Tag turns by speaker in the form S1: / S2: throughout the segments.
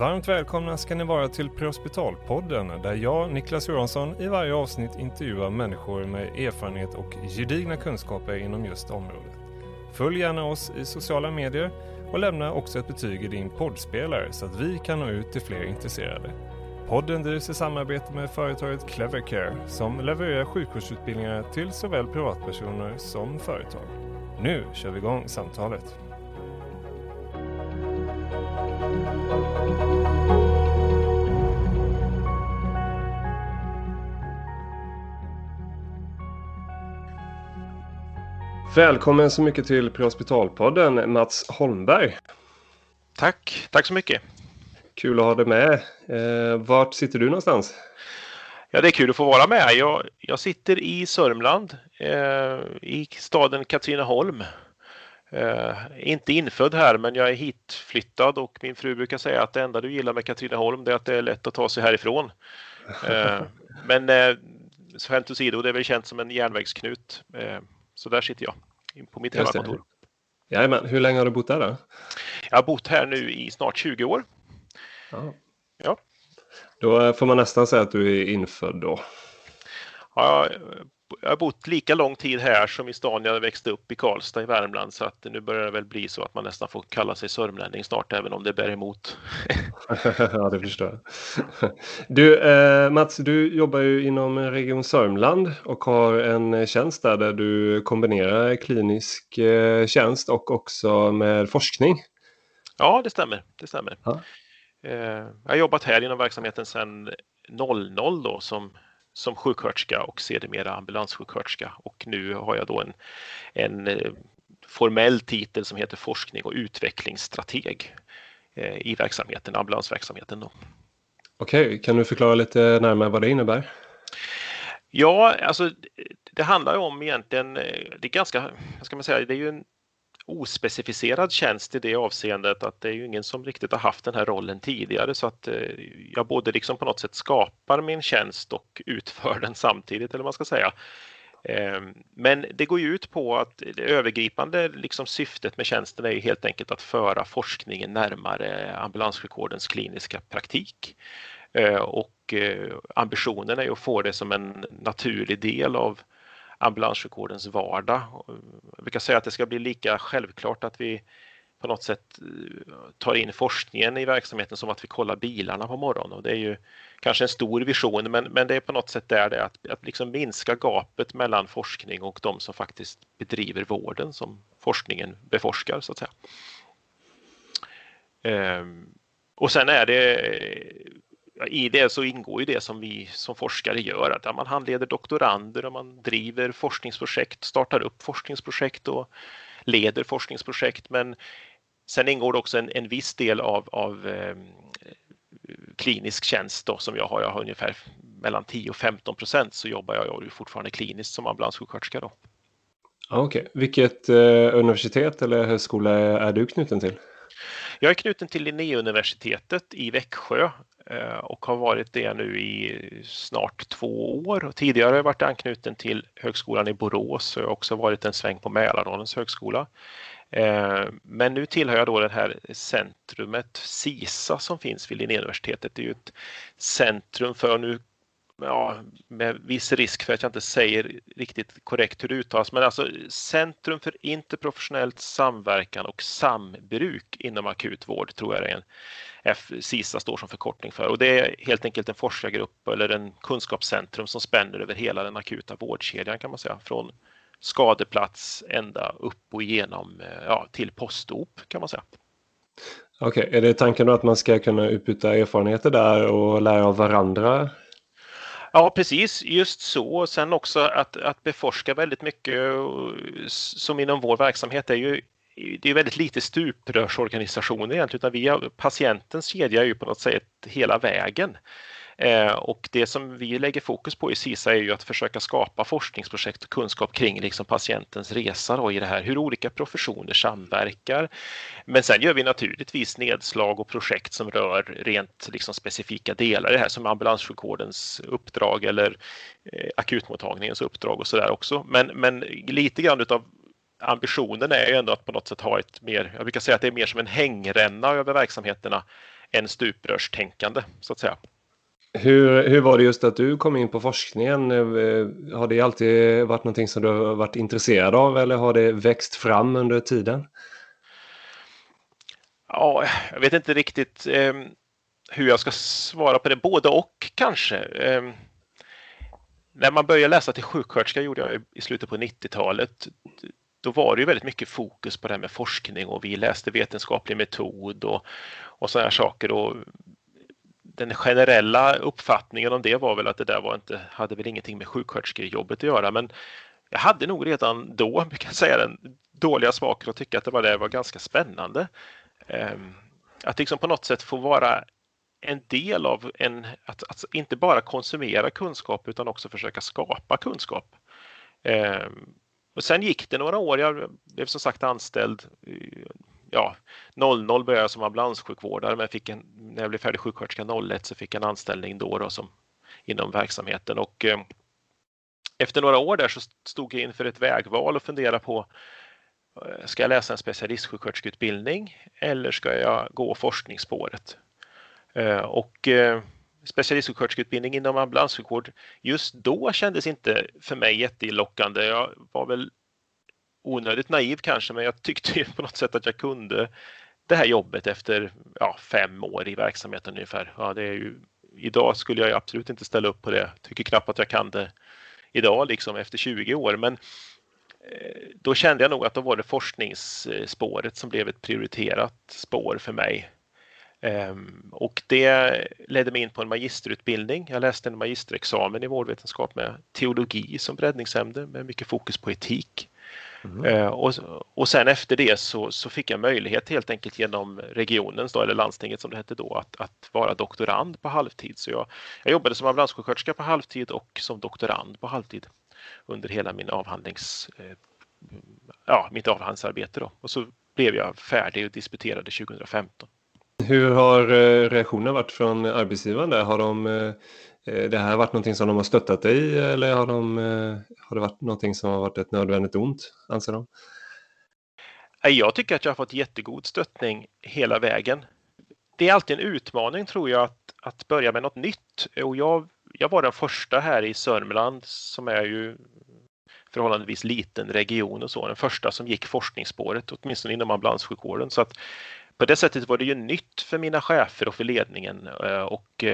S1: Varmt välkomna ska ni vara till Prehospitalpodden där jag, Niklas Johansson, i varje avsnitt intervjuar människor med erfarenhet och gedigna kunskaper inom just området. Följ gärna oss i sociala medier och lämna också ett betyg i din poddspelare så att vi kan nå ut till fler intresserade. Podden drivs i samarbete med företaget Clevercare som levererar sjukvårdsutbildningar till såväl privatpersoner som företag. Nu kör vi igång samtalet. Välkommen så mycket till Prehospitalpodden, Mats Holmberg.
S2: Tack, tack så mycket.
S1: Kul att ha dig med. Eh, vart sitter du någonstans?
S2: Ja, det är kul att få vara med. Jag, jag sitter i Sörmland, eh, i staden Katrineholm. Eh, inte infödd här, men jag är hitflyttad och min fru brukar säga att det enda du gillar med Katrineholm är att det är lätt att ta sig härifrån. Eh, men eh, skämt åsido, det är väl känt som en järnvägsknut. Eh, så där sitter jag på mitt hemmakontor.
S1: Jajamän. Hur länge har du bott där då?
S2: Jag har bott här nu i snart 20 år.
S1: Ja.
S2: Ja.
S1: Då får man nästan säga att du är infödd då.
S2: Ja, jag har bott lika lång tid här som i stan jag växte upp i Karlstad i Värmland så att nu börjar det väl bli så att man nästan får kalla sig sörmlänning snart även om det bär emot.
S1: ja, det förstår jag. Du, eh, Mats, du jobbar ju inom Region Sörmland och har en tjänst där, där du kombinerar klinisk eh, tjänst och också med forskning.
S2: Ja, det stämmer. Det stämmer.
S1: Ja.
S2: Eh, jag har jobbat här inom verksamheten sedan 00 då som som sjuksköterska och sedermera ambulanssjuksköterska och nu har jag då en, en eh, formell titel som heter forskning och utvecklingsstrateg eh, i verksamheten, ambulansverksamheten. Då.
S1: Okej, kan du förklara lite närmare vad det innebär?
S2: Ja, alltså det handlar om egentligen, eh, det är ganska, vad ska man säga, det är ju en ospecificerad tjänst i det avseendet att det är ju ingen som riktigt har haft den här rollen tidigare så att eh, jag både liksom på något sätt skapar min tjänst och utför den samtidigt eller vad man ska säga. Ehm, men det går ju ut på att det övergripande liksom syftet med tjänsten är ju helt enkelt att föra forskningen närmare ambulanssjukvårdens kliniska praktik. Eh, och eh, ambitionen är ju att få det som en naturlig del av ambulanssjukvårdens vardag. Jag brukar säga att det ska bli lika självklart att vi på något sätt eh, tar in forskningen i verksamheten som att vi kollar bilarna på morgonen. Och det är ju kanske en stor vision men, men det är på något sätt där det är att, att liksom minska gapet mellan forskning och de som faktiskt bedriver vården som forskningen beforskar så att säga. Ehm, och sen är det i det så ingår ju det som vi som forskare gör, att man handleder doktorander och man driver forskningsprojekt, startar upp forskningsprojekt och leder forskningsprojekt. Men sen ingår det också en, en viss del av, av eh, klinisk tjänst då, som jag har. Jag har ungefär mellan 10 och 15 procent så jobbar jag ju fortfarande kliniskt som ambulanssjuksköterska.
S1: Okej, okay. vilket eh, universitet eller högskola är du knuten till?
S2: Jag är knuten till Linnéuniversitetet i Växjö eh, och har varit det nu i snart två år. tidigare har jag varit anknuten till Högskolan i Borås och jag har också varit en sväng på Mälardalens högskola. Eh, men nu tillhör jag då det här centrumet SISA som finns vid Linnéuniversitetet. Det är ju ett centrum för, nu ja, med viss risk för att jag inte säger riktigt korrekt hur det uttalas, men alltså Centrum för interprofessionellt samverkan och sambruk inom akutvård tror jag det är en CISA står som förkortning för och det är helt enkelt en forskargrupp eller en kunskapscentrum som spänner över hela den akuta vårdkedjan kan man säga från skadeplats ända upp och igenom eh, ja, till postop kan man säga.
S1: Okej, okay. är det tanken då att man ska kunna utbyta erfarenheter där och lära av varandra
S2: Ja, precis, just så. Sen också att, att beforska väldigt mycket som inom vår verksamhet är ju det är väldigt lite stuprörsorganisationer egentligen, utan vi har, patientens kedja är ju på något sätt hela vägen. Eh, och det som vi lägger fokus på i SISA är ju att försöka skapa forskningsprojekt och kunskap kring liksom patientens resa då i det här, hur olika professioner samverkar. Men sen gör vi naturligtvis nedslag och projekt som rör rent liksom specifika delar i det här som ambulanssjukvårdens uppdrag eller eh, akutmottagningens uppdrag och så där också. Men, men lite grann utav ambitionen är ju ändå att på något sätt ha ett mer, jag brukar säga att det är mer som en hängränna över verksamheterna än stuprörstänkande så att säga.
S1: Hur, hur var det just att du kom in på forskningen? Eh, har det alltid varit någonting som du har varit intresserad av eller har det växt fram under tiden?
S2: Ja, jag vet inte riktigt eh, hur jag ska svara på det. Både och kanske. Eh, när man började läsa till sjuksköterska gjorde jag i slutet på 90-talet. Då var det ju väldigt mycket fokus på det här med forskning och vi läste vetenskaplig metod och, och sådana här saker. Och den generella uppfattningen om det var väl att det där var inte, hade väl ingenting med sjuksköterskejobbet att göra. Men jag hade nog redan då, kan säga, den dåliga smaken att tycka att det var, det var ganska spännande. Ehm, att liksom på något sätt få vara en del av en, att, att inte bara konsumera kunskap utan också försöka skapa kunskap. Ehm, och sen gick det några år, jag blev som sagt anställd ja, 00 började jag som ambulanssjukvårdare men fick en, när jag blev färdig sjuksköterska 01 så fick jag en anställning då, då som, inom verksamheten och eh, efter några år där så stod jag inför ett vägval och funderade på eh, ska jag läsa en specialistsjuksköterskeutbildning eller ska jag gå forskningsspåret? Eh, och eh, specialistsjuksköterskeutbildning inom ambulanssjukvård just då kändes inte för mig jättelockande. Jag var väl onödigt naiv kanske, men jag tyckte på något sätt att jag kunde det här jobbet efter ja, fem år i verksamheten ungefär. Ja, det är ju, idag skulle jag absolut inte ställa upp på det. Tycker knappt att jag kan det idag liksom efter 20 år, men eh, då kände jag nog att då var det forskningsspåret som blev ett prioriterat spår för mig. Ehm, och det ledde mig in på en magisterutbildning. Jag läste en magisterexamen i vårdvetenskap med teologi som breddningsämne med mycket fokus på etik. Mm. Eh, och, och sen efter det så, så fick jag möjlighet helt enkelt genom regionens då, eller landstinget som det hette då att, att vara doktorand på halvtid. Så jag, jag jobbade som ambulanssjuksköterska på halvtid och som doktorand på halvtid under hela min avhandlings, eh, ja, mitt avhandlingsarbete. Då. Och så blev jag färdig och disputerade 2015.
S1: Hur har eh, reaktionen varit från arbetsgivaren där? Har de Eh, det här varit någonting som de har stöttat dig i eller har, de, eh, har det varit någonting som har varit ett nödvändigt ont, anser de?
S2: Jag tycker att jag har fått jättegod stöttning hela vägen. Det är alltid en utmaning tror jag att, att börja med något nytt och jag, jag var den första här i Sörmland som är ju förhållandevis liten region och så, den första som gick forskningsspåret, åtminstone inom ambulanssjukvården. Så att på det sättet var det ju nytt för mina chefer och för ledningen eh, och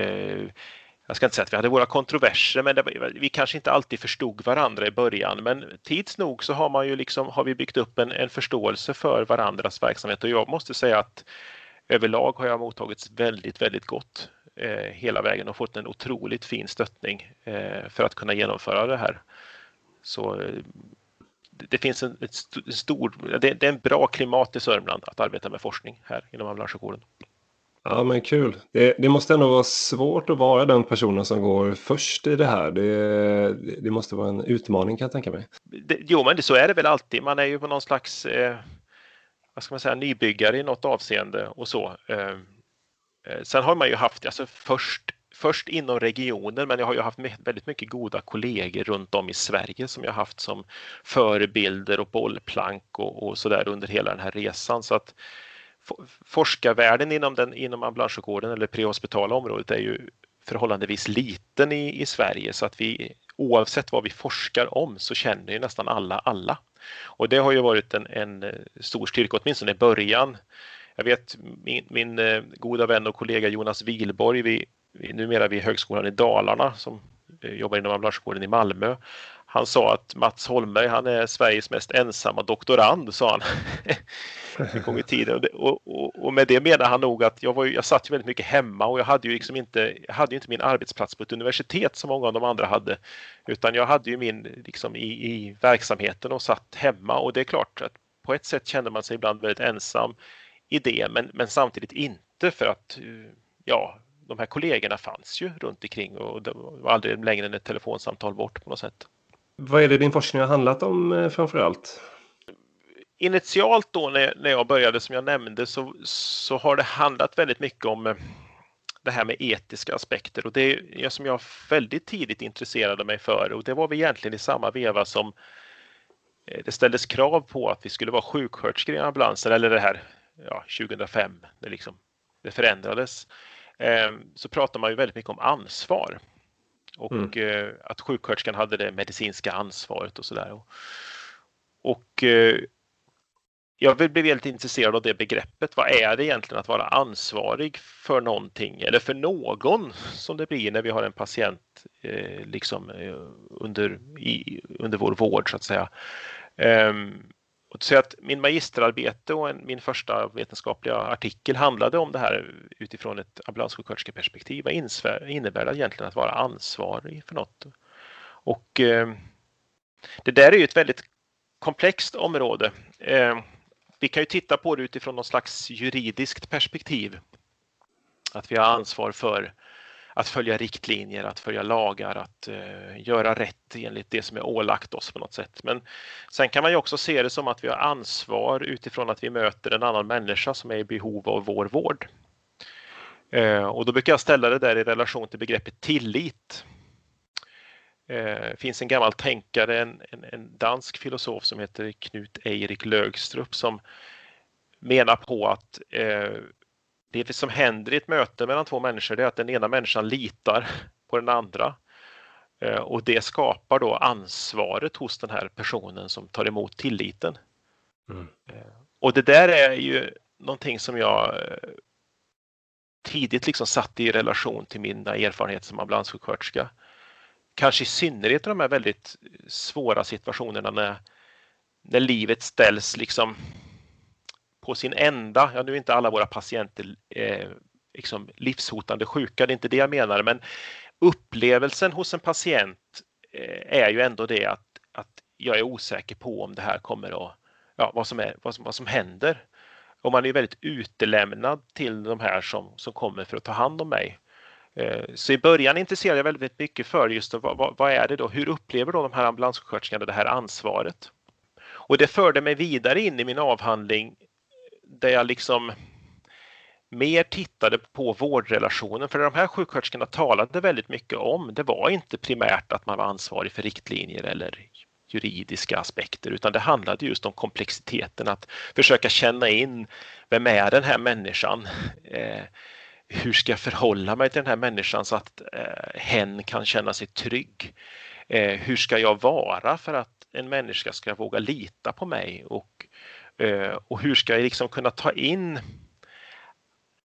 S2: jag ska inte säga att vi hade våra kontroverser, men var, vi kanske inte alltid förstod varandra i början. Men tids nog så har man ju liksom, har vi byggt upp en, en förståelse för varandras verksamhet och jag måste säga att överlag har jag mottagits väldigt, väldigt gott eh, hela vägen och fått en otroligt fin stöttning eh, för att kunna genomföra det här. Så eh, det finns en, ett stor, det, det, är en bra klimat i Sörmland att arbeta med forskning här inom ambulanssjukvården.
S1: Ja, men kul. Det, det, måste ändå vara svårt att vara den personen som går först i det här. Det, det måste vara en utmaning kan jag tänka mig.
S2: Det, jo, men det, så är det väl alltid. Man är ju på någon slags eh, vad ska man säga, nybyggare i något avseende och så. Eh, eh sen har man ju haft, alltså först, först inom regionen, men jag har ju haft väldigt mycket goda kollegor runt om i Sverige som jag haft som förebilder och bollplank och, och så där under hela den här resan. Så att forskarvärlden inom, den, inom ambulanssjukvården eller prehospitala området är ju förhållandevis liten i, i Sverige så att vi oavsett vad vi forskar om så känner ju nästan alla alla. Och det har ju varit en, en eh, stor styrka, åtminstone i början. Jag vet min, min eh, goda vän och kollega Jonas Wilborg, vi, numera vid Högskolan i Dalarna som eh, jobbar inom ambulanssjukvården i Malmö. Han sa att Mats Holmberg, han är Sveriges mest ensamma doktorand, sa han. en gång i tiden. Och, och, och, med det menar han nog att jag, var, jag satt ju väldigt mycket hemma och jag hade ju liksom inte, hade inte min arbetsplats på ett universitet som många av de andra hade. Utan jag hade ju min liksom i, i verksamheten och satt hemma och det är klart att på ett sätt kände man sig ibland väldigt ensam i det men, men samtidigt inte för att ja, de här kollegorna fanns ju runt omkring och det var aldrig längre än ett telefonsamtal bort på något sätt.
S1: Vad är det din forskning har handlat om eh, framför allt?
S2: initialt då när, när jag började som jag nämnde så, så har det handlat väldigt mycket om eh, det här med etiska aspekter och det är som jag väldigt tidigt intresserade mig för och det var vi egentligen i samma veva som eh, det ställdes krav på att vi skulle vara sjuksköterskor i ambulansen eller det här ja, 2005. Det, liksom, det förändrades, så pratar man ju väldigt mycket om ansvar. Och mm. Eh, att sjuksköterskan hade det medicinska ansvaret och sådär. Och, och jag blev väldigt intresserad av det begreppet. Vad är det egentligen att vara ansvarig för någonting eller för någon som det blir när vi har en patient eh, liksom eh, under, i, under vår vård så att säga. Um, så att min magisterarbete och en, min första vetenskapliga artikel handlade om det här utifrån ett ambulanssjuksköterskeperspektiv. Vad innebär det egentligen att vara ansvarig för något? Och eh, det där är ju ett väldigt komplext område. Eh, vi kan ju titta på det utifrån någon slags juridiskt perspektiv. Att vi har ansvar för att följa riktlinjer, att följa lagar, att eh, göra rätt enligt det som är ålagt oss på något sätt. Men sen kan man ju också se det som att vi har ansvar utifrån att vi möter en annan människa som är i behov av vår vård. Eh, och då brukar jag ställa det där i relation till begreppet tillit. Det eh, finns en gammal tänkare, en, en, en, dansk filosof som heter Knut Eirik Lögstrup som menar på att eh, det som händer i ett möte mellan två människor är att den ena människan litar på den andra. Eh, och det skapar då ansvaret hos den här personen som tar emot tilliten. Mm. Eh, och det där är ju någonting som jag eh, tidigt liksom satte i relation till mina erfarenheter som ambulanssjuksköterska. Kanske i synnerhet i de här väldigt svåra situationerna när, när livet ställs liksom på sin ända. Ja, nu är inte alla våra patienter eh, liksom livshotande sjuka, det är inte det jag menar, men upplevelsen hos en patient eh, är ju ändå det att, att jag är osäker på om det här kommer att, ja, vad som, är, vad som, vad som händer. Och man är väldigt utelämnad till de här som, som kommer för att ta hand om mig. Eh, så i början intresserade jag väldigt mycket för just vad, vad, vad är det då, hur upplever då de här ambulanssjuksköterskorna det här ansvaret? Och det förde mig vidare in i min avhandling där jag liksom mer tittade på vårdrelationen. För de här sjuksköterskorna talade väldigt mycket om, det var inte primärt att man var ansvarig för riktlinjer eller juridiska aspekter utan det handlade just om komplexiteten att försöka känna in vem är den här människan? Eh, hur ska jag förhålla mig till den här människan så att eh, hen kan känna sig trygg? Eh, hur ska jag vara för att en människa ska våga lita på mig och Eh, och hur ska jag liksom kunna ta in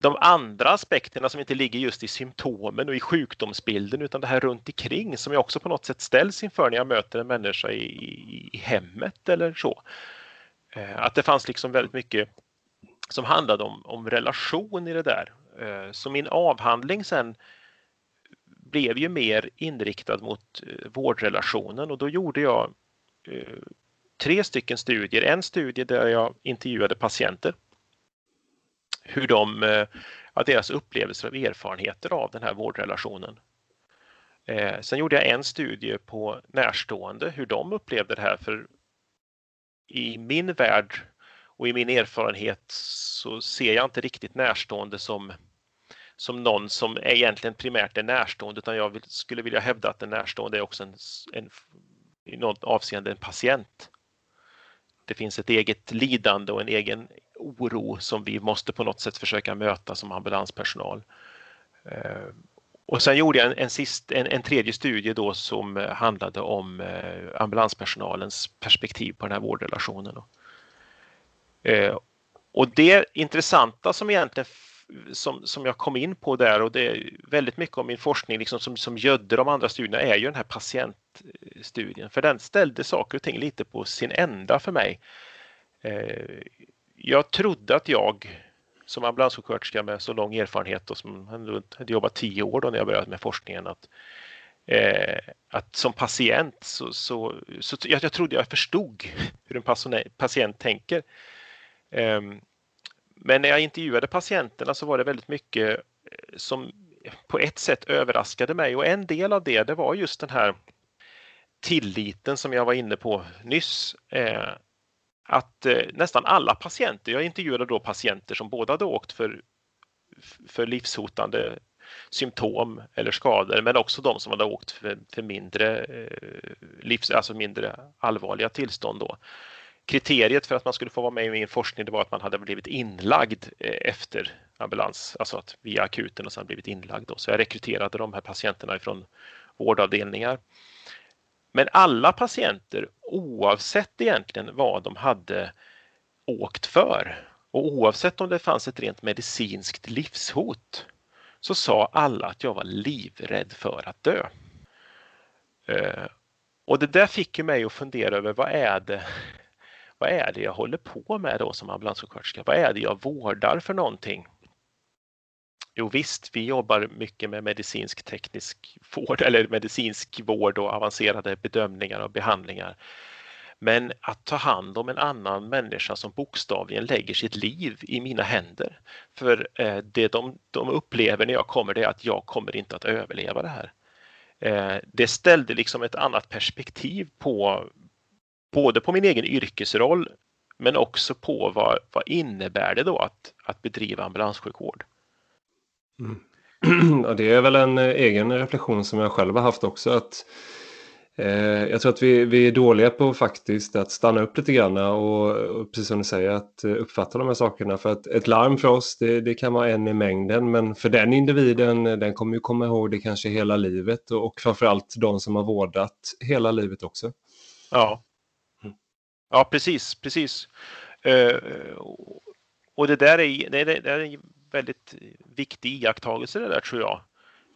S2: de andra aspekterna som inte ligger just i symptomen och i sjukdomsbilden utan det här runt omkring som jag också på något sätt ställs inför när jag möter en människa i, i, i hemmet eller så. Eh, att det fanns liksom väldigt mycket som handlade om, om relation i det där. Eh, så min avhandling sen blev ju mer inriktad mot eh, vårdrelationen och då gjorde jag eh, tre stycken studier. En studie där jag intervjuade patienter. Hur de, eh, ja, deras upplevelser och erfarenheter av den här vårdrelationen. Eh, sen gjorde jag en studie på närstående, hur de upplevde det här. För i min värld och i min erfarenhet så ser jag inte riktigt närstående som, som någon som är egentligen primärt är närstående utan jag vill, skulle vilja hävda att en närstående är också en, en, i något avseende en patient det finns ett eget lidande och en egen oro som vi måste på något sätt försöka möta som ambulanspersonal. Eh, och sen gjorde jag en, en, sist, en, en tredje studie då som eh, handlade om eh, ambulanspersonalens perspektiv på den här vårdrelationen. Och det intressanta som egentligen som, som jag kom in på där och det är väldigt mycket av min forskning liksom som, som gödde de andra studierna är ju den här patientstudien. För den ställde saker och ting lite på sin ända för mig. Eh, jag trodde att jag som ambulanssjuksköterska med så lång erfarenhet och som hade jobbat tio år då när jag började med forskningen att, eh, att som patient så, så, så jag, jag trodde jag förstod hur en patient tänker. Um, men när jag intervjuade patienterna så var det väldigt mycket eh, som på ett sätt överraskade mig och en del av det, det var just den här tilliten som jag var inne på nyss. Eh, att eh, nästan alla patienter, jag intervjuade då patienter som båda hade åkt för, för livshotande symptom eller skador, men också de som hade åkt för, för mindre, eh, livs, alltså mindre allvarliga tillstånd. Då kriteriet för att man skulle få vara med i min forskning det var att man hade blivit inlagd eh, efter ambulans, alltså att via akuten och sen blivit inlagd. Då. Så jag rekryterade de här patienterna ifrån vårdavdelningar. Men alla patienter, oavsett egentligen vad de hade åkt för och oavsett om det fanns ett rent medicinskt livshot så sa alla att jag var livrädd för att dö. Eh, och det där fick ju mig att fundera över vad är det vad är det jag håller på med då som ambulanssjuksköterska? Vad är det jag vårdar för någonting? Jo visst, vi jobbar mycket med medicinsk teknisk vård eller medicinsk vård och avancerade bedömningar och behandlingar. Men att ta hand om en annan människa som bokstavligen lägger sitt liv i mina händer. För eh, det de, de upplever när jag kommer det är att jag kommer inte att överleva det här. Eh, det ställde liksom ett annat perspektiv på både på min egen yrkesroll men också på vad, vad innebär det då att, att bedriva ambulanssjukvård.
S1: Mm. Ja, det är väl en eh, egen reflektion som jag själv har haft också. att eh, Jag tror att vi, vi är dåliga på faktiskt att stanna upp lite grann och, och precis som du säger att eh, uppfatta de här sakerna. För att ett larm för oss det, det kan vara en i mängden men för den individen den kommer ju komma ihåg det kanske hela livet och, och framförallt de som har vårdat hela livet också.
S2: Ja, Ja, precis, precis. Eh, och det där är, det, det är en väldigt viktig iakttagelse det där tror jag.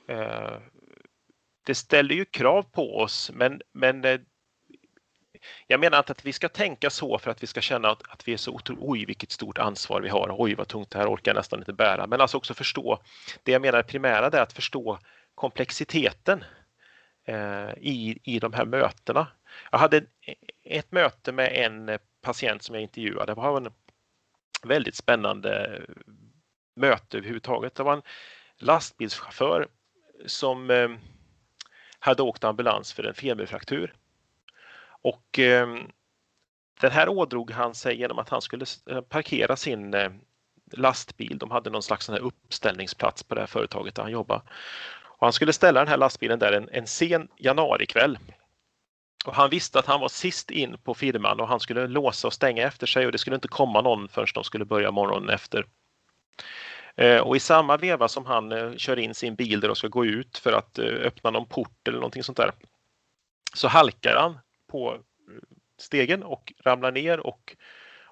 S2: Eh, det ställer ju krav på oss, men, men eh, jag menar inte att vi ska tänka så för att vi ska känna att, att vi är så oj vilket stort ansvar vi har, oj vad tungt det här orkar jag nästan inte bära, men alltså också förstå, det jag menar primära är att förstå komplexiteten i, i de här mötena. Jag hade ett möte med en eh, patient som jag intervjuade. Det var en väldigt spännande eh, möte överhuvudtaget. Det var en lastbilschaufför som eh, hade åkt ambulans för en femurfraktur. Och den här ådrog han sig genom att han skulle parkera sin lastbil. De hade någon slags sån här uppställningsplats på det här företaget där han jobbade. Och han skulle ställa den här lastbilen där en, en sen januarikväll och han visste att han var sist in på firman och han skulle låsa och stänga efter sig och det skulle inte komma någon förrän de skulle börja morgonen efter. Eh, och i samma veva som han eh, kör in sin bil där och ska gå ut för att eh, öppna någon port eller någonting sånt där så halkar han på stegen och ramlar ner och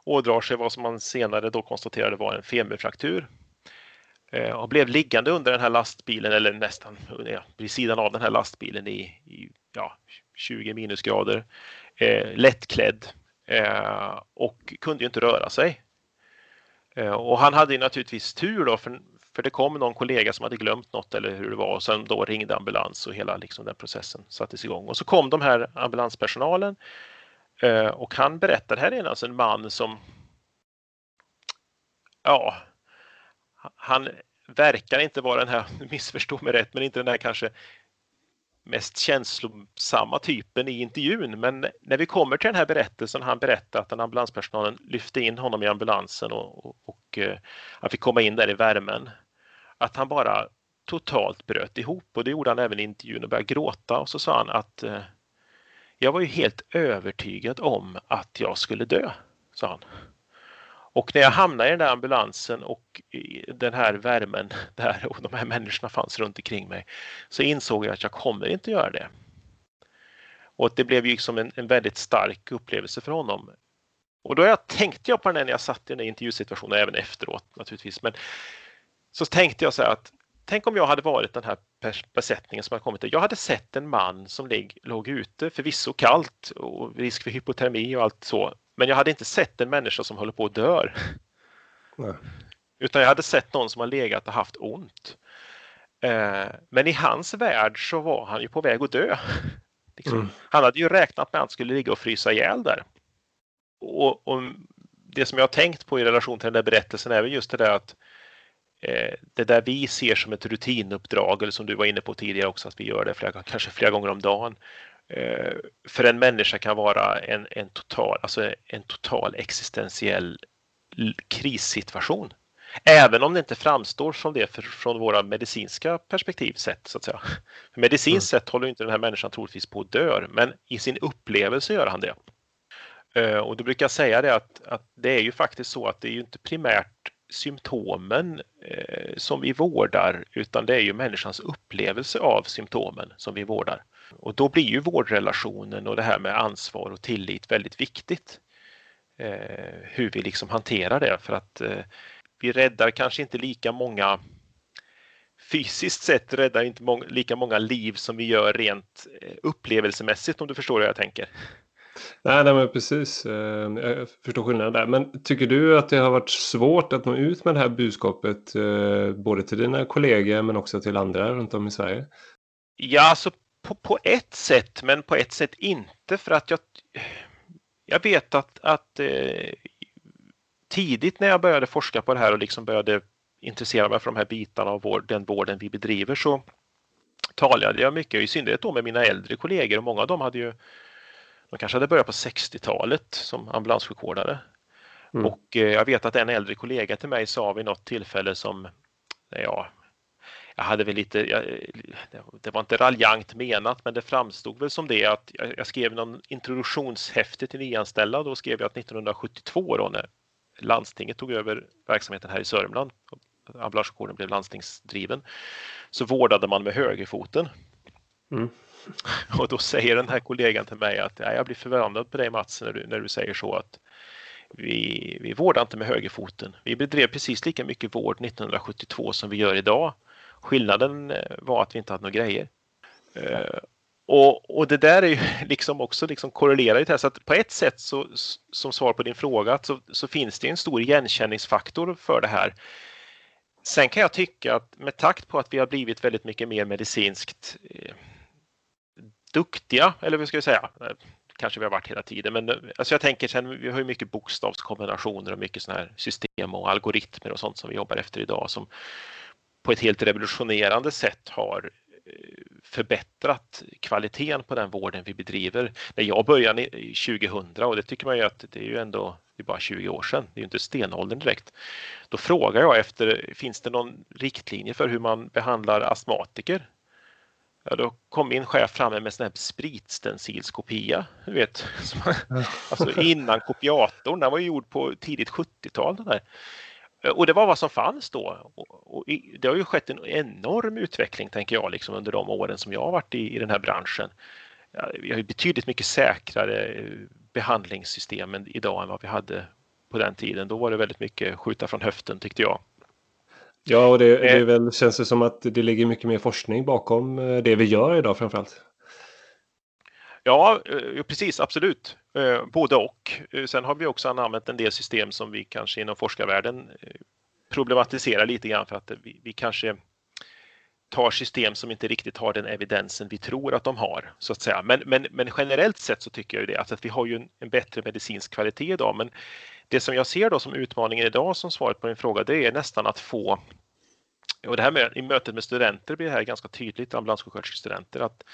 S2: ådrar sig vad som man senare då konstaterade var en femurfraktur. Och blev liggande under den här lastbilen eller nästan ja, vid sidan av den här lastbilen i, i ja, 20 minusgrader, eh, lättklädd eh, och kunde ju inte röra sig. Eh, och han hade ju naturligtvis tur då för, för det kom någon kollega som hade glömt något eller hur det var och sen då ringde ambulans och hela liksom den processen sattes igång. Och så kom de här ambulanspersonalen eh, och han berättade, här är alltså en man som ja, han verkar inte vara den här, missförstå mig rätt, men inte den här kanske mest känslosamma typen i intervjun. Men när vi kommer till den här berättelsen, han berättar att den ambulanspersonalen lyfte in honom i ambulansen och, och, och eh, han fick komma in där i värmen. Att han bara totalt bröt ihop och det gjorde han även i intervjun och började gråta och så sa han att eh, jag var ju helt övertygad om att jag skulle dö, sa han. Och när jag hamnade i den där ambulansen och den här värmen där och de här människorna fanns runt omkring mig så insåg jag att jag kommer inte göra det. Och det blev ju liksom en, en väldigt stark upplevelse för honom. Och då jag tänkte jag på den när jag satt i den intervjusituationen, även efteråt naturligtvis. Men så tänkte jag så här att tänk om jag hade varit den här besättningen som hade kommit. Jag hade sett en man som låg ute, förvisso kallt och risk för hypotermi och allt så. Men jag hade inte sett en människa som håller på att. Nej. Utan jag hade sett någon som har legat och haft ont. Eh, men i hans värld så var han ju på väg att dö. Liksom. Mm. Han hade ju räknat med att han skulle ligga och frysa ihjäl där. Och, och, det som jag har tänkt på i relation till den där berättelsen är väl just det där att eh, det där vi ser som ett rutinuppdrag, eller som du var inne på tidigare också, att vi gör det flera, kanske flera gånger om dagen. Eh, för en människa kan vara en, en, total, alltså en total existentiell krissituation. Även om det inte framstår som det för, från våra medicinska perspektiv sett. Så att säga. För medicinskt mm. sett håller inte den här människan troligtvis på att dö, men i sin upplevelse gör han det. Eh, och då brukar jag säga det att, att det är ju faktiskt så att det är ju inte primärt symptomen eh, som vi vårdar utan det är ju människans upplevelse av symptomen som vi vårdar. Och då blir ju vårdrelationen och det här med ansvar och tillit väldigt viktigt. Eh, hur vi liksom hanterar det för att eh, vi räddar kanske inte lika många fysiskt sett räddar inte många, lika många liv som vi gör rent eh, upplevelsemässigt om du förstår hur jag tänker.
S1: Nej, nej men precis. Eh, jag förstår skillnaden där. Men tycker du att det har varit svårt att nå ut med det här budskapet eh, både till dina kollegor men också till andra runt om i Sverige?
S2: Ja, alltså på, på ett sätt, men på ett sätt inte för att jag, jag vet att, att eh, tidigt när jag började forska på det här och liksom började intressera mig för de här bitarna av vår, den vården vi bedriver så talade jag mycket, i synnerhet då med mina äldre kollegor och många av dem hade ju de kanske hade börjat på 60-talet som ambulanssjukvårdare. Mm. Och eh, jag vet att en äldre kollega till mig sa vid något tillfälle som, ja, jag hade väl lite, jag, det var inte raljant menat, men det framstod väl som det att jag, jag skrev någon introduktionshäfte till nyanställda. Då skrev jag att 1972 då när landstinget tog över verksamheten här i Sörmland, ambulanssjukvården blev landstingsdriven, så vårdade man med högerfoten. Mm. Och då säger den här kollegan till mig att jag blir förvånad på dig Mats när du, när du säger så att vi, vi vårdar inte med högerfoten. Vi bedrev precis lika mycket vård 1972 som vi gör idag. Skillnaden eh, var att vi inte hade några grejer. Uh, och, och, det där är ju liksom också liksom korrelerar ju till så att på ett sätt så, som svar på din fråga så, så finns det en stor igenkänningsfaktor för det här. Sen kan jag tycka att med takt på att vi har blivit väldigt mycket mer medicinskt eh, duktiga, eller vad ska jag säga, eh, kanske vi har varit hela tiden, men eh, alltså jag tänker sen, vi har ju mycket bokstavskombinationer och mycket sådana här system och algoritmer och sånt som vi jobbar efter idag som på ett helt revolutionerande sätt har eh, förbättrat kvaliteten på den vården vi bedriver. När jag började 2000 och det tycker man ju att det är ju ändå det är bara 20 år sedan, det är ju inte stenåldern direkt. Då frågar jag efter, finns det någon riktlinje för hur man behandlar astmatiker? Ja, då kom min chef fram med en sån här spritstencilskopia, du vet. alltså innan kopiatorn, den var ju gjord på tidigt 70-tal. Den där. Och det var vad som fanns då. Och det har ju skett en enorm utveckling, tänker jag, liksom under de åren som jag har varit i, i den här branschen. Vi har betydligt mycket säkrare eh, behandlingssystem idag än vad vi hade på den tiden. Då var det väldigt mycket skjuta från höften tyckte jag.
S1: Ja, och det, det är eh. väl, känns det som att det ligger mycket mer forskning bakom eh, det vi gör idag framförallt.
S2: Eh, ja, precis, absolut. Eh, både och. Eh, sen har vi också använt en del system som vi kanske inom forskarvärlden problematiserar lite grann för att vi, vi kanske tar system som inte riktigt har den evidensen vi tror att de har. så att säga. Men, men, men generellt sett så tycker jag det, alltså att vi har ju en, en, bättre medicinsk kvalitet idag. Men det som jag ser då som utmaningen idag som svaret på din fråga, det är nästan att få och det här med, i mötet med studenter blir det här ganska tydligt, ambulanssjuksköterskestudenter, att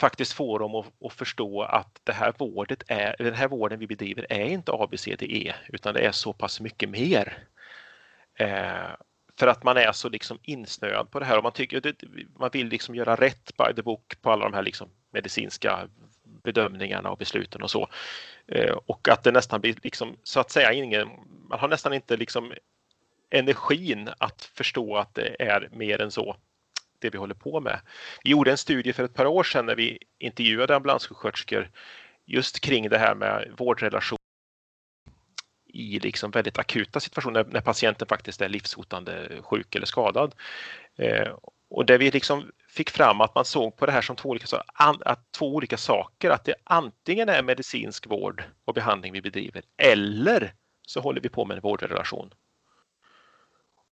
S2: faktiskt få dem att, att, förstå att det här vårdet är, den här vården vi bedriver är inte ABCDE utan det är så pass mycket mer. Eh, för att man är så liksom insnöad på det här och man tycker man vill liksom göra rätt by the book på alla de här liksom medicinska bedömningarna och besluten och så. Eh, och att det nästan blir liksom så att säga ingen, man har nästan inte liksom energin att förstå att det är mer än så det vi håller på med. Vi gjorde en studie för ett par år sedan när vi intervjuade ambulanssjuksköterskor just kring det här med vårdrelation i liksom väldigt akuta situationer när patienten faktiskt är livshotande sjuk eller skadad. Eh, och där vi liksom fick fram att man såg på det här som två olika, att två olika saker, att det antingen är medicinsk vård och behandling vi bedriver eller så håller vi på med en vårdrelation.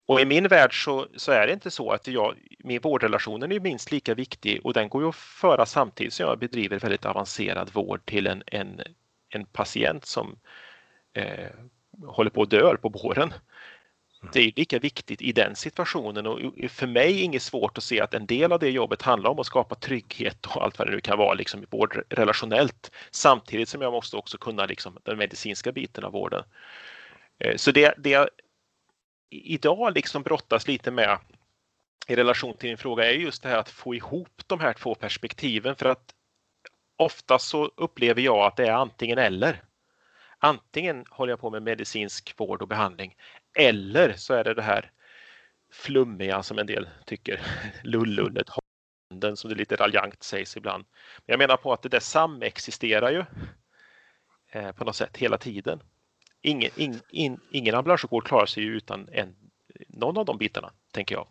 S2: Och i min värld så, så, är det inte så att jag, min vårdrelationen är minst lika viktig och den går ju att föra samtidigt som jag bedriver väldigt avancerad vård till en, en, en patient som eh, håller på att dö på båren. Mm. Det är lika viktigt i den situationen och för mig är inget svårt att se att en del av det jobbet handlar om att skapa trygghet och allt vad det nu kan vara liksom vårdrelationellt samtidigt som jag måste också kunna liksom den medicinska biten av vården. Eh, så det, det idag liksom brottas lite med i relation till din fråga är just det här att få ihop de här två perspektiven för att ofta så upplever jag att det är antingen eller. antingen håller jag på med medicinsk vård och behandling eller så är det det här flummiga som en del tycker, lullullet, handen som det lite raljant sägs ibland. Men jag menar på att det där samexisterar ju eh, på något sätt hela tiden. Ingen, in, in, ingen ambulanssjukvård klarar sig utan en, någon av de bitarna, tänker jag.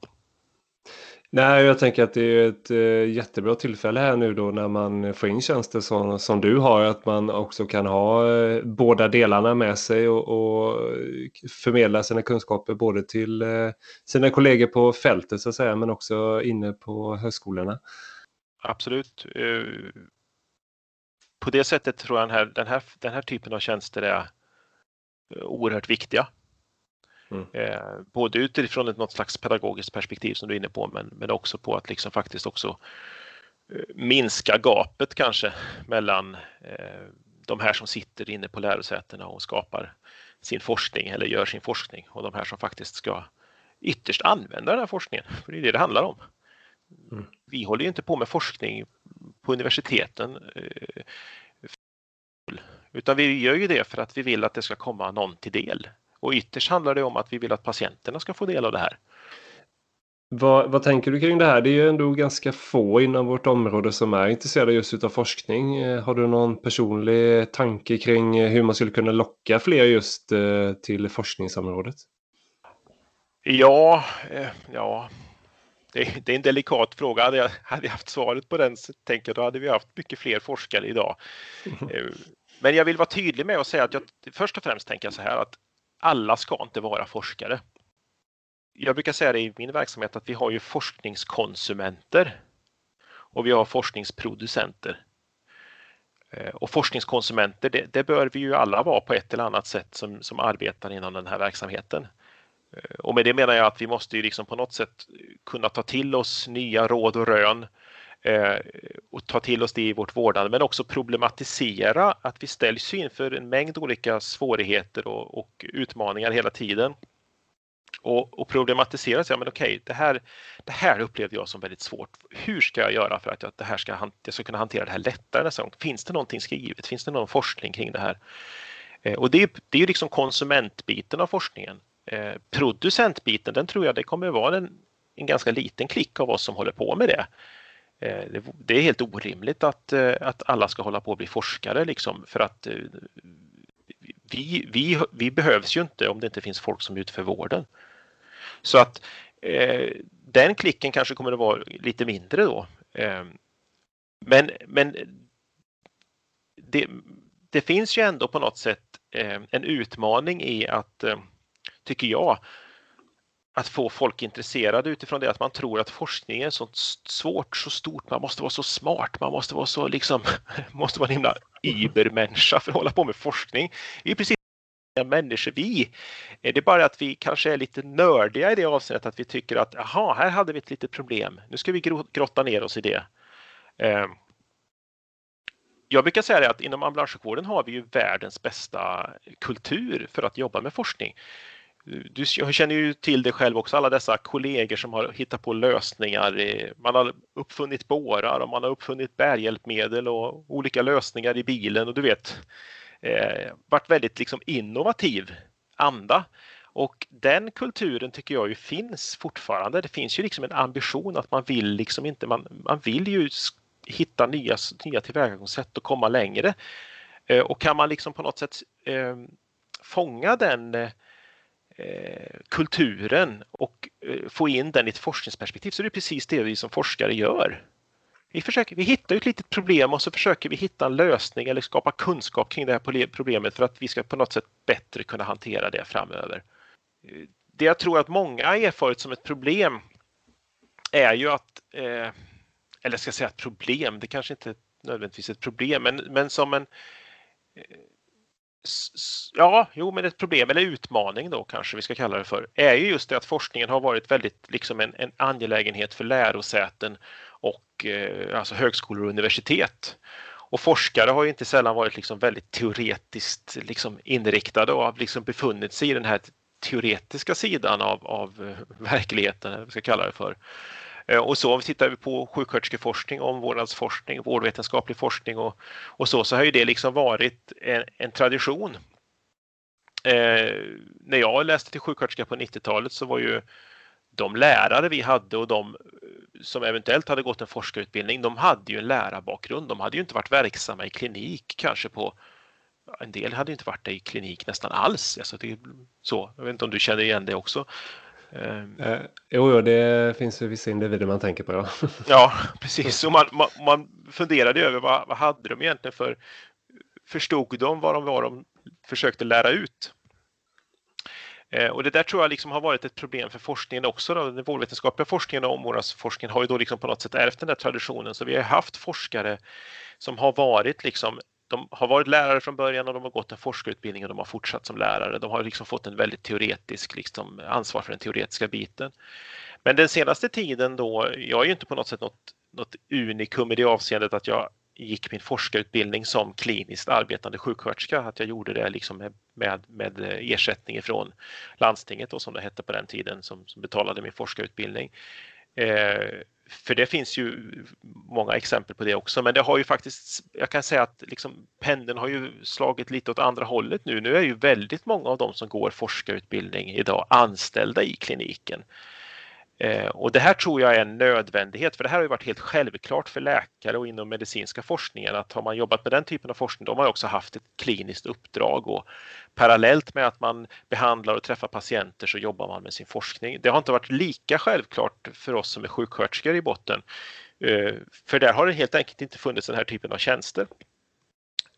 S1: Nej, jag tänker att det är ett eh, jättebra tillfälle här nu då när man får in tjänster som, som du har, att man också kan ha eh, båda delarna med sig och, och förmedla sina kunskaper både till eh, sina kollegor på fältet så att säga, men också inne på högskolorna.
S2: Absolut. På det sättet tror jag den här, den här, den här typen av tjänster är oerhört viktiga. Mm. Eh, både utifrån ett något slags pedagogiskt perspektiv som du är inne på men, men också på att liksom faktiskt också eh, minska gapet kanske mellan eh, de här som sitter inne på lärosätena och skapar sin forskning eller gör sin forskning och de här som faktiskt ska ytterst använda den här forskningen. För det är det det handlar om. Mm. Vi håller ju inte på med forskning på universiteten eh, utan vi gör ju det för att vi vill att det ska komma någon till del. Och ytterst handlar det om att vi vill att patienterna ska få del av det här.
S1: Vad, vad, tänker du kring det här? Det är ju ändå ganska få inom vårt område som är intresserade just av forskning. Eh, har du någon personlig tanke kring hur man skulle kunna locka fler just eh, till forskningsområdet?
S2: Ja, eh, ja. Det, är en delikat fråga. Hade jag, hade jag haft svaret på den så tänker jag då hade vi haft mycket fler forskare idag. Men jag vill vara tydlig med att säga att jag först och främst tänker jag så här att alla ska inte vara forskare. Jag brukar säga det i min verksamhet att vi har ju forskningskonsumenter och vi har forskningsproducenter. Eh, och forskningskonsumenter, det, det, bör vi ju alla vara på ett eller annat sätt som, som arbetar inom den här verksamheten. Eh, och med det menar jag att vi måste ju liksom på något sätt kunna ta till oss nya råd och rön eh, Eh, och ta till oss det i vårt vårdande, men också problematisera att vi ställs inför en mängd olika svårigheter och, och utmaningar hela tiden. Och, och problematisera, ja men okej, det här, det här upplevde jag som väldigt svårt. Hur ska jag göra för att jag, det här ska, jag ska kunna hantera det här lättare nästa gång? Finns det någonting skrivet? Finns det någon forskning kring det här? Eh, och det, det är ju liksom konsumentbiten av forskningen. Eh, producentbiten, den tror jag det kommer vara en, en ganska liten klick av oss som håller på med det. Eh, det är helt orimligt att, eh, att alla ska hålla på att bli forskare liksom för att eh, vi, vi, vi behövs ju inte om det inte finns folk som utför vården. Så att eh, den klicken kanske kommer att vara lite mindre då. Eh, men men det, det finns ju ändå på något sätt eh, en utmaning i att, tycker jag, att få folk intresserade utifrån det att man tror att forskning är så svårt, så stort, man måste vara så smart, man måste vara så liksom, måste vara en himla übermänniska för att hålla på med forskning. Vi är precis människor vi. Det är bara att vi kanske är lite nördiga i det avseendet att vi tycker att jaha, här hade vi ett litet problem. Nu ska vi grotta ner oss i det. Ehm. Jag brukar säga det att inom ambulanssjukvården har vi ju världens bästa kultur för att jobba med forskning. Du känner ju till det själv också, alla dessa kollegor som har hittat på lösningar. Man har uppfunnit bårar och man har uppfunnit bärhjälpmedel och olika lösningar i bilen och du vet, eh, varit väldigt liksom innovativ anda. Och den kulturen tycker jag ju finns fortfarande. Det finns ju liksom en ambition att man vill liksom inte, man, man vill ju hitta nya, nya tillvägagångssätt och komma längre. Eh, och kan man liksom på något sätt eh, fånga den Eh, Eh, kulturen och eh, få in den i ett forskningsperspektiv så det är precis det vi som forskare gör. Vi, försöker, vi hittar ett litet problem och så försöker vi hitta en lösning eller skapa kunskap kring det här problemet för att vi ska på något sätt bättre kunna hantera det framöver. Eh, det jag tror att många har erfarit som ett problem är ju att, eller ska jag säga ett problem, det kanske inte är nödvändigtvis ett problem, men, men som en Ja, jo, men ett problem eller utmaning då kanske vi ska kalla det för, är ju just det att forskningen har varit väldigt liksom en, en angelägenhet för lärosäten och eh, alltså högskolor och universitet. Och forskare har ju inte sällan varit liksom väldigt teoretiskt liksom inriktade och har liksom befunnit sig i den här teoretiska sidan av, av eh, verkligheten, eller vad vi ska kalla det för. Eh, och så om vi tittar på sjuksköterskeforskning, omvårdnadsforskning, vårdvetenskaplig forskning och, och så, så har ju det liksom varit en, en tradition Eh, när jag läste till sjuksköterska på 90-talet så var ju de lärare vi hade och de eh, som eventuellt hade gått en forskarutbildning, de hade ju en lärarbakgrund. De hade ju inte varit verksamma i klinik kanske på en del hade inte varit det i klinik nästan alls. Alltså det, så. Jag vet inte om du känner igen det också.
S1: Ehm. Eh, jo, jo, det finns ju vissa individer man tänker på. Ja,
S2: ja precis. Och man, man, man funderade över vad, vad hade de egentligen för... Förstod de vad de var de försökte lära ut? Eh, och det där tror jag liksom har varit ett problem för forskningen också. Då. Den vårdvetenskapliga forskningen och omvårdnadsforskningen har ju då liksom på något sätt ärvt den där traditionen. Så vi har haft forskare som har varit liksom de har varit lärare från början och de har gått en forskarutbildning och de har fortsatt som lärare. De har liksom fått en väldigt teoretisk liksom, ansvar för den teoretiska biten. Men den senaste tiden då, jag är ju inte på något sätt något, något unikum i det avseendet att jag gick min forskarutbildning som kliniskt arbetande sjuksköterska, att jag gjorde det liksom med, med, med ersättning från landstinget och som det hette på den tiden som, som betalade min forskarutbildning. Eh, för det finns ju många exempel på det också, men det har ju faktiskt, jag kan säga att liksom pendeln har ju slagit lite åt andra hållet nu. Nu är ju väldigt många av de som går forskarutbildning idag anställda i kliniken. Eh, och det här tror jag är en nödvändighet, för det här har ju varit helt självklart för läkare och inom medicinska forskningen att har man jobbat med den typen av forskning, då har man också haft ett kliniskt uppdrag och parallellt med att man behandlar och träffar patienter så jobbar man med sin forskning. Det har inte varit lika självklart för oss som är sjuksköterskor i botten, eh, för där har det helt enkelt inte funnits den här typen av tjänster.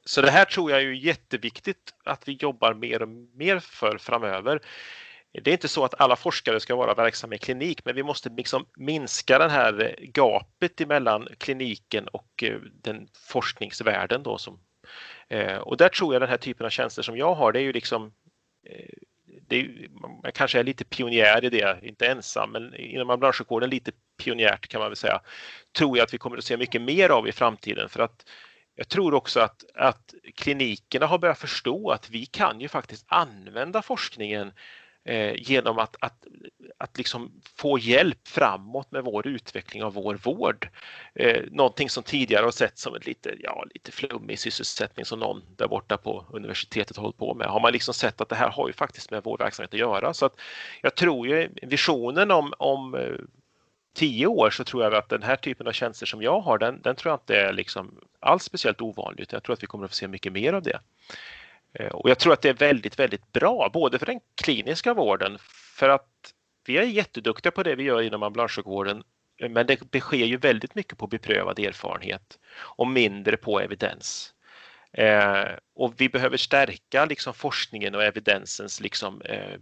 S2: Så det här tror jag är jätteviktigt att vi jobbar mer och mer för framöver. Det är inte så att alla forskare ska vara verksamma i klinik, men vi måste liksom minska det här eh, gapet mellan kliniken och eh, den forskningsvärlden. Då som, eh, och där tror jag den här typen av tjänster som jag har, det är ju liksom det är, man kanske är lite pionjär i det, inte ensam, men inom ambulanssjukvården lite pionjärt kan man väl säga. Tror jag att vi kommer att se mycket mer av i framtiden för att jag tror också att, att klinikerna har börjat förstå att vi kan ju faktiskt använda forskningen eh, genom att, att, att liksom få hjälp framåt med vår utveckling av vår vård. Eh, någonting som tidigare har sett som en lite, ja, lite flummig sysselsättning som någon där borta på universitetet har hållit på med. Har man liksom sett att det här har ju faktiskt med vår verksamhet att göra. Så att jag tror ju visionen om, om eh, tio år så tror jag att den här typen av tjänster som jag har, den, den tror jag inte är liksom alls speciellt ovanligt. Jag tror att vi kommer att få se mycket mer av det. Eh, och jag tror att det är väldigt, väldigt bra, både för den kliniska vården, för att vi är jätteduktiga på det vi gör inom ambulanssjukvården, eh, men det sker ju väldigt mycket på beprövad erfarenhet och mindre på evidens. Eh, och vi behöver stärka liksom forskningen och evidensens liksom, eh,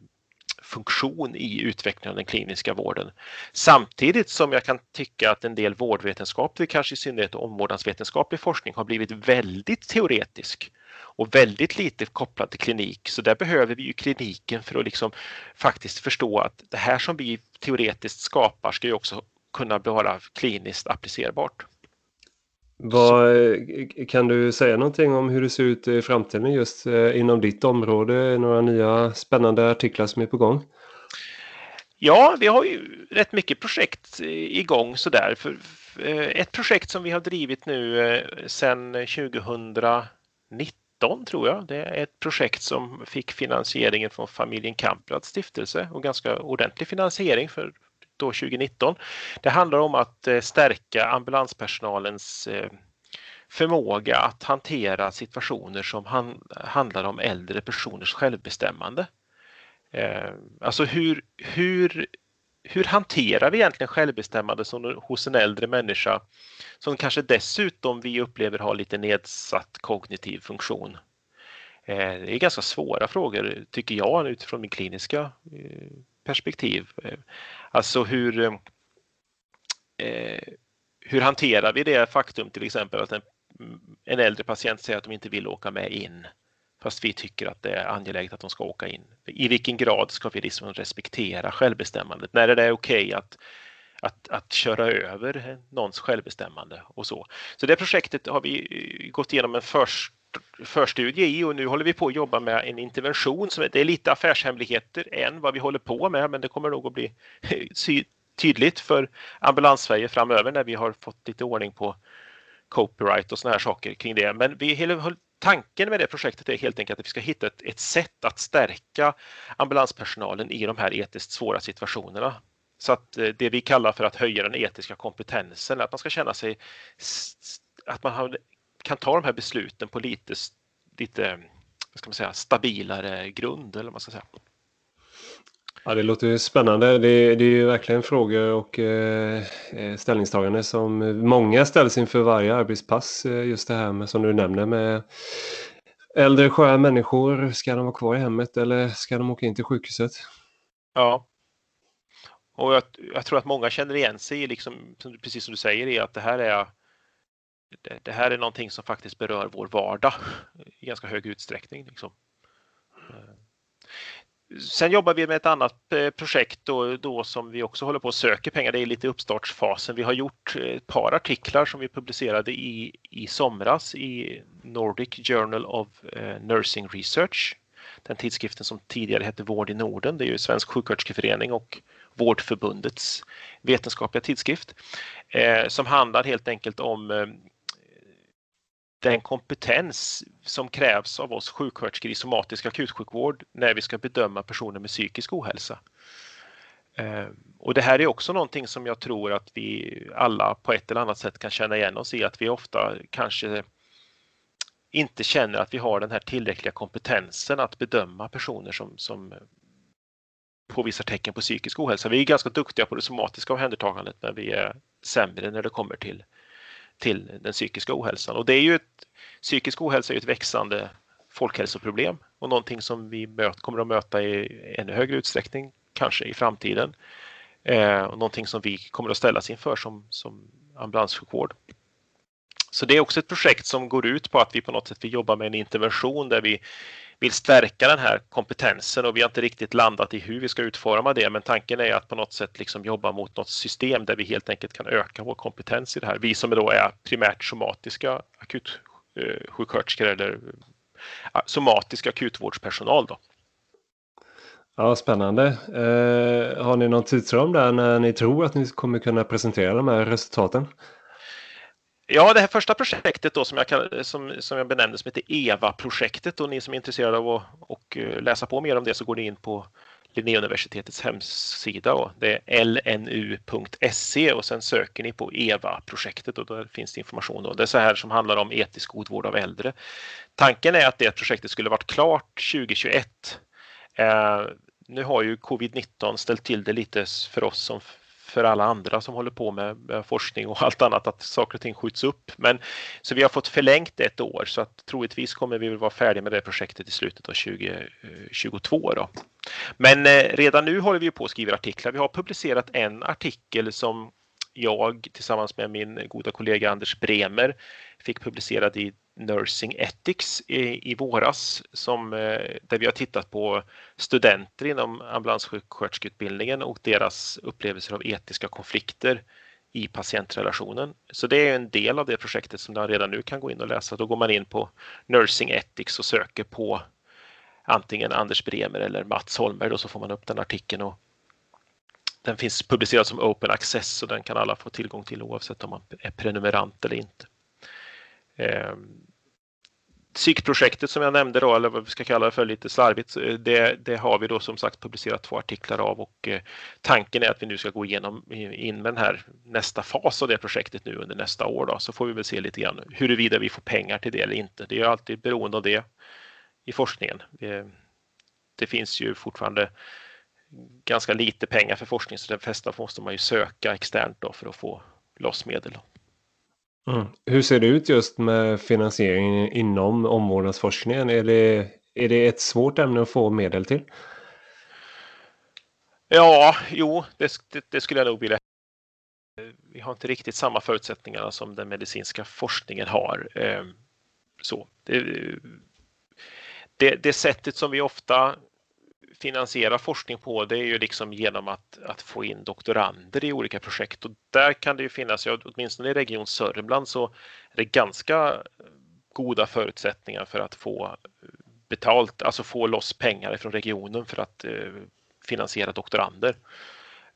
S2: funktion i utvecklingen av den kliniska vården. Samtidigt som jag kan tycka att en del vårdvetenskaplig, kanske i synnerhet omvårdnadsvetenskaplig forskning har blivit väldigt teoretisk och väldigt lite kopplad till klinik. Så där behöver vi ju kliniken för att liksom faktiskt förstå att det här som vi teoretiskt skapar ska ju också kunna vara kliniskt applicerbart.
S1: Vad, kan du säga någonting om hur det ser ut i framtiden just eh, inom ditt område? Några nya spännande artiklar som är på gång?
S2: Ja, vi har ju rätt mycket projekt igång sådär. För, eh, ett projekt som vi har drivit nu eh, sedan 2019 tror jag. Det är ett projekt som fick finansieringen från familjen Kamprads stiftelse och ganska ordentlig finansiering för då 2019. Det handlar om att eh, stärka ambulanspersonalens eh, förmåga att hantera situationer som handlar om äldre personers självbestämmande. Eh, alltså hur, hur, hur hanterar vi egentligen självbestämmande som, hos en äldre människa som kanske dessutom vi upplever har lite nedsatt kognitiv funktion? Det är ganska svåra frågor tycker jag utifrån min kliniska perspektiv. Eh, alltså hur, eh, hur hanterar vi det faktum till exempel att en, en äldre patient säger att de inte vill åka med in fast vi tycker att det är angeläget att de ska åka in. I vilken grad ska vi liksom respektera självbestämmandet? När är det okej okay att, att, att köra över någons självbestämmande och så? Så det projektet har vi gått igenom en först förstudie i och nu håller vi på att jobba med en intervention. Som, det är lite affärshemligheter än vad vi håller på med men det kommer nog att bli tydligt för Ambulans-Sverige framöver när vi har fått lite ordning på copyright och såna här saker kring det. Men vi tanken med det projektet är helt enkelt att vi ska hitta ett, ett sätt att stärka ambulanspersonalen i de här etiskt svåra situationerna. Så att eh, det vi kallar för att höja den etiska kompetensen, att man ska känna sig att man kan ta de här besluten på lite, lite vad ska man säga, stabilare grund eller vad man ska säga.
S1: Ja, det låter spännande. Det, det är ju verkligen frågor och eh, eh, ställningstagande som många ställs inför varje arbetspass. Eh, just det här med som du nämner med äldre sköra människor. Ska de vara kvar i hemmet eller ska de åka in till sjukhuset?
S2: Ja. Och jag, jag tror att många känner igen sig i, liksom, precis som du säger, i att det här är det, det, här är någonting som faktiskt berör vår vardag i ganska hög utsträckning. Liksom. Eh, sen jobbar vi med ett annat eh, projekt då, då, som vi också håller på att söka pengar. Det är lite uppstartsfasen. Vi har gjort eh, ett par artiklar som vi publicerade i, i somras i Nordic Journal of Nursing Research. Den tidskriften som tidigare hette Vård i Norden. Det är ju Svensk sjuksköterskeförening och Vårdförbundets vetenskapliga tidskrift eh, som handlar helt enkelt om eh, den kompetens som krävs av oss sjuksköterskor i somatisk akutsjukvård när vi ska bedöma personer med psykisk ohälsa. Eh, och det här är också någonting som jag tror att vi alla på ett eller annat sätt kan känna igen oss i, att vi ofta kanske inte känner att vi har den här tillräckliga kompetensen att bedöma personer som, som påvisar tecken på psykisk ohälsa. Vi är ganska duktiga på det somatiska omhändertagandet men vi är sämre när det kommer till till den psykiska ohälsan. Och det är ju ett, psykisk ohälsa är ett växande folkhälsoproblem och någonting som vi möt, kommer att möta i ännu högre utsträckning, kanske i framtiden. Eh, och någonting som vi kommer att ställas inför som, som ambulanssjukvård. Så det är också ett projekt som går ut på att vi på något sätt vill jobba med en intervention där vi vill stärka den här kompetensen och vi har inte riktigt landat i hur vi ska utforma det. Men tanken är att på något sätt liksom jobba mot något system där vi helt enkelt kan öka vår kompetens i det här. Vi som då är primärt somatiska akutsjuksköterskor eh, eller somatisk akutvårdspersonal. Då.
S1: Ja, spännande. Eh, har ni någon tidsram där när ni tror att ni kommer kunna presentera de här resultaten?
S2: Ja, det här första projektet då som jag, som, som jag benämnde som heter EVA-projektet och ni som är intresserade av att och eh, läsa på mer om det så går ni in på Linnéuniversitetets hemsida. och Det är lnu.se och sen söker ni på EVA-projektet och där finns det information. Då. Det är så här som handlar om etisk god vård av äldre. Tanken är att det projektet skulle varit klart 2021. Eh, nu har ju covid-19 ställt till det lite för oss som för alla andra som håller på med, med, forskning och allt annat att saker och ting skjuts upp. Men, så vi har fått förlängt ett år så att troligtvis kommer vi vara färdiga med det projektet i slutet av 2022. Eh, då. Men eh, redan nu håller vi på att skriva artiklar. Vi har publicerat en artikel som jag tillsammans med min goda kollega Anders Bremer fick publicerad i Nursing Ethics i, i våras som, eh, där vi har tittat på studenter inom ambulanssjuksköterskeutbildningen och deras upplevelser av etiska konflikter i patientrelationen. Så det är en del av det projektet som man redan nu kan gå in och läsa. Då går man in på Nursing Ethics och söker på antingen Anders Bremer eller Mats Holmberg och så får man upp den artikeln och den finns publicerad som open access och den kan alla få tillgång till oavsett om man är prenumerant eller inte. Ehm, Psykprojektet eh, som jag nämnde då, eller vad vi ska kalla det för lite slarvigt, eh, det, det har vi då som sagt publicerat två artiklar av och eh, tanken är att vi nu ska gå igenom in med den här nästa fas av det projektet nu under nästa år då, så får vi väl se lite grann huruvida vi får pengar till det eller inte. Det är alltid beroende av det i forskningen. Det, det finns ju fortfarande ganska lite pengar för forskning så de flesta måste man ju söka externt då för att få loss medel.
S1: Mm. Hur ser det ut just med finansieringen inom omvårdnadsforskningen? Är det, är det ett svårt ämne att få medel till?
S2: Ja, jo, det, det, det skulle jag nog vilja. Vi har inte riktigt samma förutsättningar som den medicinska forskningen har. Eh, så, det, det, det sättet som vi ofta finansiera forskning på det är ju liksom genom att, att få in doktorander i olika projekt och där kan det ju finnas, ja, åtminstone i Region Sörmland så är det ganska eh, goda förutsättningar för att få eh, betalt, alltså få loss pengar från regionen för att eh, finansiera doktorander.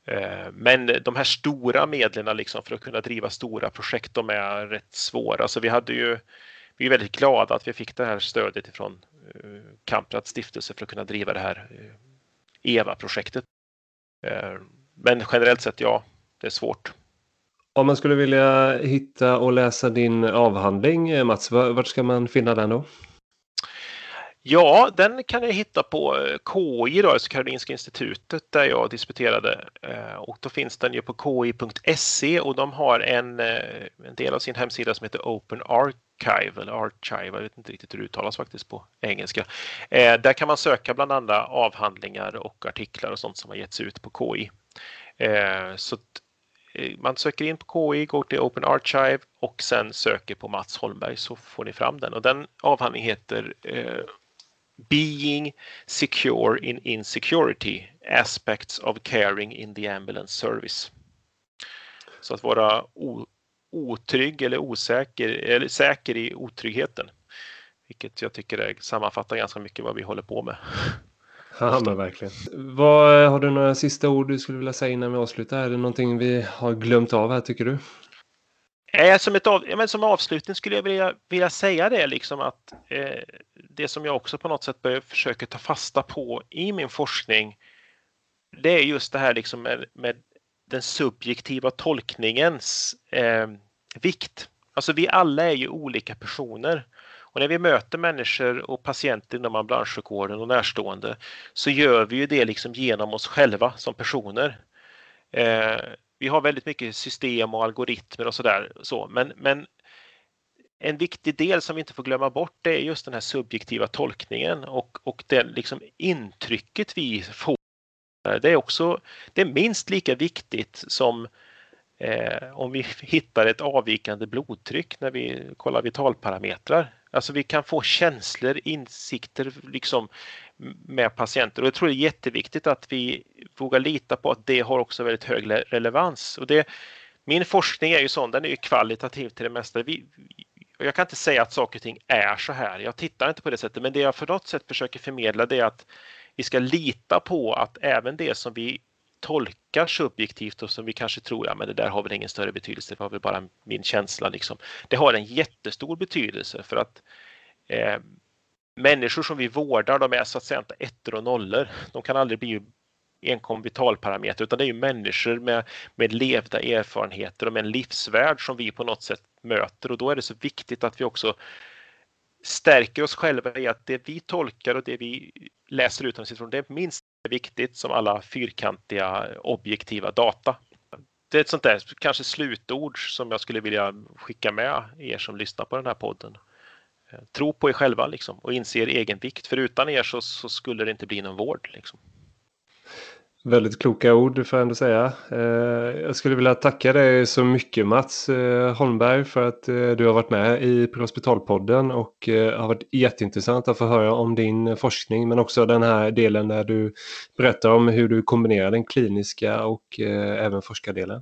S2: Eh, men de här stora medlen liksom för att kunna driva stora projekt, de är rätt svåra. Så vi hade ju vi är väldigt glada att vi fick det här stödet ifrån Kamprad stiftelse för att kunna driva det här EVA-projektet. Men generellt sett, ja, det är svårt.
S1: Om man skulle vilja hitta och läsa din avhandling, Mats, vart ska man finna den då?
S2: Ja, den kan jag hitta på eh, KI, då, alltså Karolinska institutet, där jag disputerade. Eh, och då finns den ju på ki.se och de har en, eh, en del av sin hemsida som heter Open Archive, eller Archive, jag vet inte riktigt hur det uttalas faktiskt på engelska. Eh, där kan man söka bland andra avhandlingar och artiklar och sånt som har getts ut på KI. Eh, så eh, man söker in på KI, går till Open Archive och sen söker på Mats Holmberg så får ni fram den. Och den avhandlingen heter Being secure in insecurity, aspects of caring in the ambulance service. Så att vara otrygg eller osäker, eller säker i otryggheten. Vilket jag tycker är, sammanfattar ganska mycket vad vi håller på med.
S1: Ja, men verkligen. Vad, har du några sista ord du skulle vilja säga innan vi avslutar? Är det någonting vi har glömt av här tycker du?
S2: Eh, som, ett av, men som avslutning skulle jag vilja, vilja säga det liksom att eh, det som jag också på något sätt börjar försöka ta fasta på i min forskning det är just det här liksom med, med den subjektiva tolkningens eh, vikt. Alltså vi alla är ju olika personer och när vi möter människor och patienter inom ambulanssjukvården och närstående så gör vi ju det liksom genom oss själva som personer. Eh, vi har väldigt mycket system och algoritmer och sådär. Så, men, men en viktig del som vi inte får glömma bort det är just den här subjektiva tolkningen och, och det liksom intrycket vi får. Eh, det är också det är minst lika viktigt som eh, om vi hittar ett avvikande blodtryck när vi kollar vitalparametrar. Alltså vi kan få känslor, insikter liksom med patienter och jag tror det är jätteviktigt att vi vågar lita på att det har också väldigt hög relevans. Och det, min forskning är ju sån, den är ju kvalitativ till det mesta. Vi, jag kan inte säga att saker och ting är så här. Jag tittar inte på det sättet, men det jag för något sätt försöker förmedla det är att vi ska lita på att även det som vi tolkar subjektivt och som vi kanske tror, ja men det där har väl ingen större betydelse, det var väl bara min känsla liksom. Det har en jättestor betydelse för att eh, människor som vi vårdar, de är så att säga inte ettor och nollor. De kan aldrig bli enkom vitalparameter utan det är ju människor med, med levda erfarenheter och med en livsvärld som vi på något sätt möter och då är det så viktigt att vi också stärker oss själva i att det vi tolkar och det vi läser ut utifrån det är minst lika viktigt som alla fyrkantiga objektiva data. Det är ett sånt där kanske slutord som jag skulle vilja skicka med er som lyssnar på den här podden. Eh, tro på er själva liksom, och inse er egen vikt. För utan er så, så skulle det inte bli någon vård. Liksom.
S1: Väldigt kloka ord får jag ändå säga. Eh, jag skulle vilja tacka dig så mycket Mats eh, Holmberg för att du har varit med i Prehospitalpodden och har varit jätteintressant att få höra om din forskning men också den här delen där du berättar om hur du kombinerar den kliniska och även forskardelen.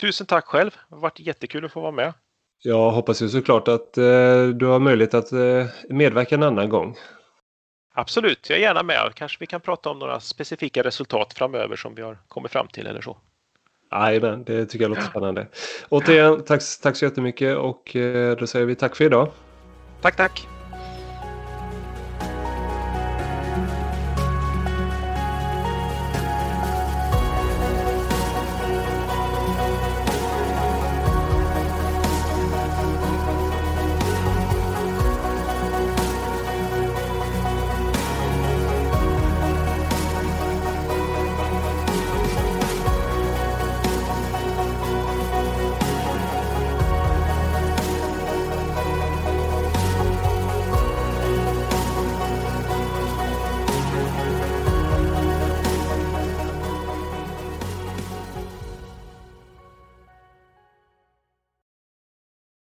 S2: Tusen tack själv. Det har varit jättekul att få vara med.
S1: Jag hoppas ju såklart att eh, du har möjlighet att eh, medverka en annan gång.
S2: Absolut, jag är gärna med. Kanske vi kan prata om några specifika resultat framöver som vi har kommit fram till eller så.
S1: Jajamän, det tycker jag låter spännande. Återigen, tack, tack så jättemycket och eh, då säger vi tack för idag.
S2: Tack, tack.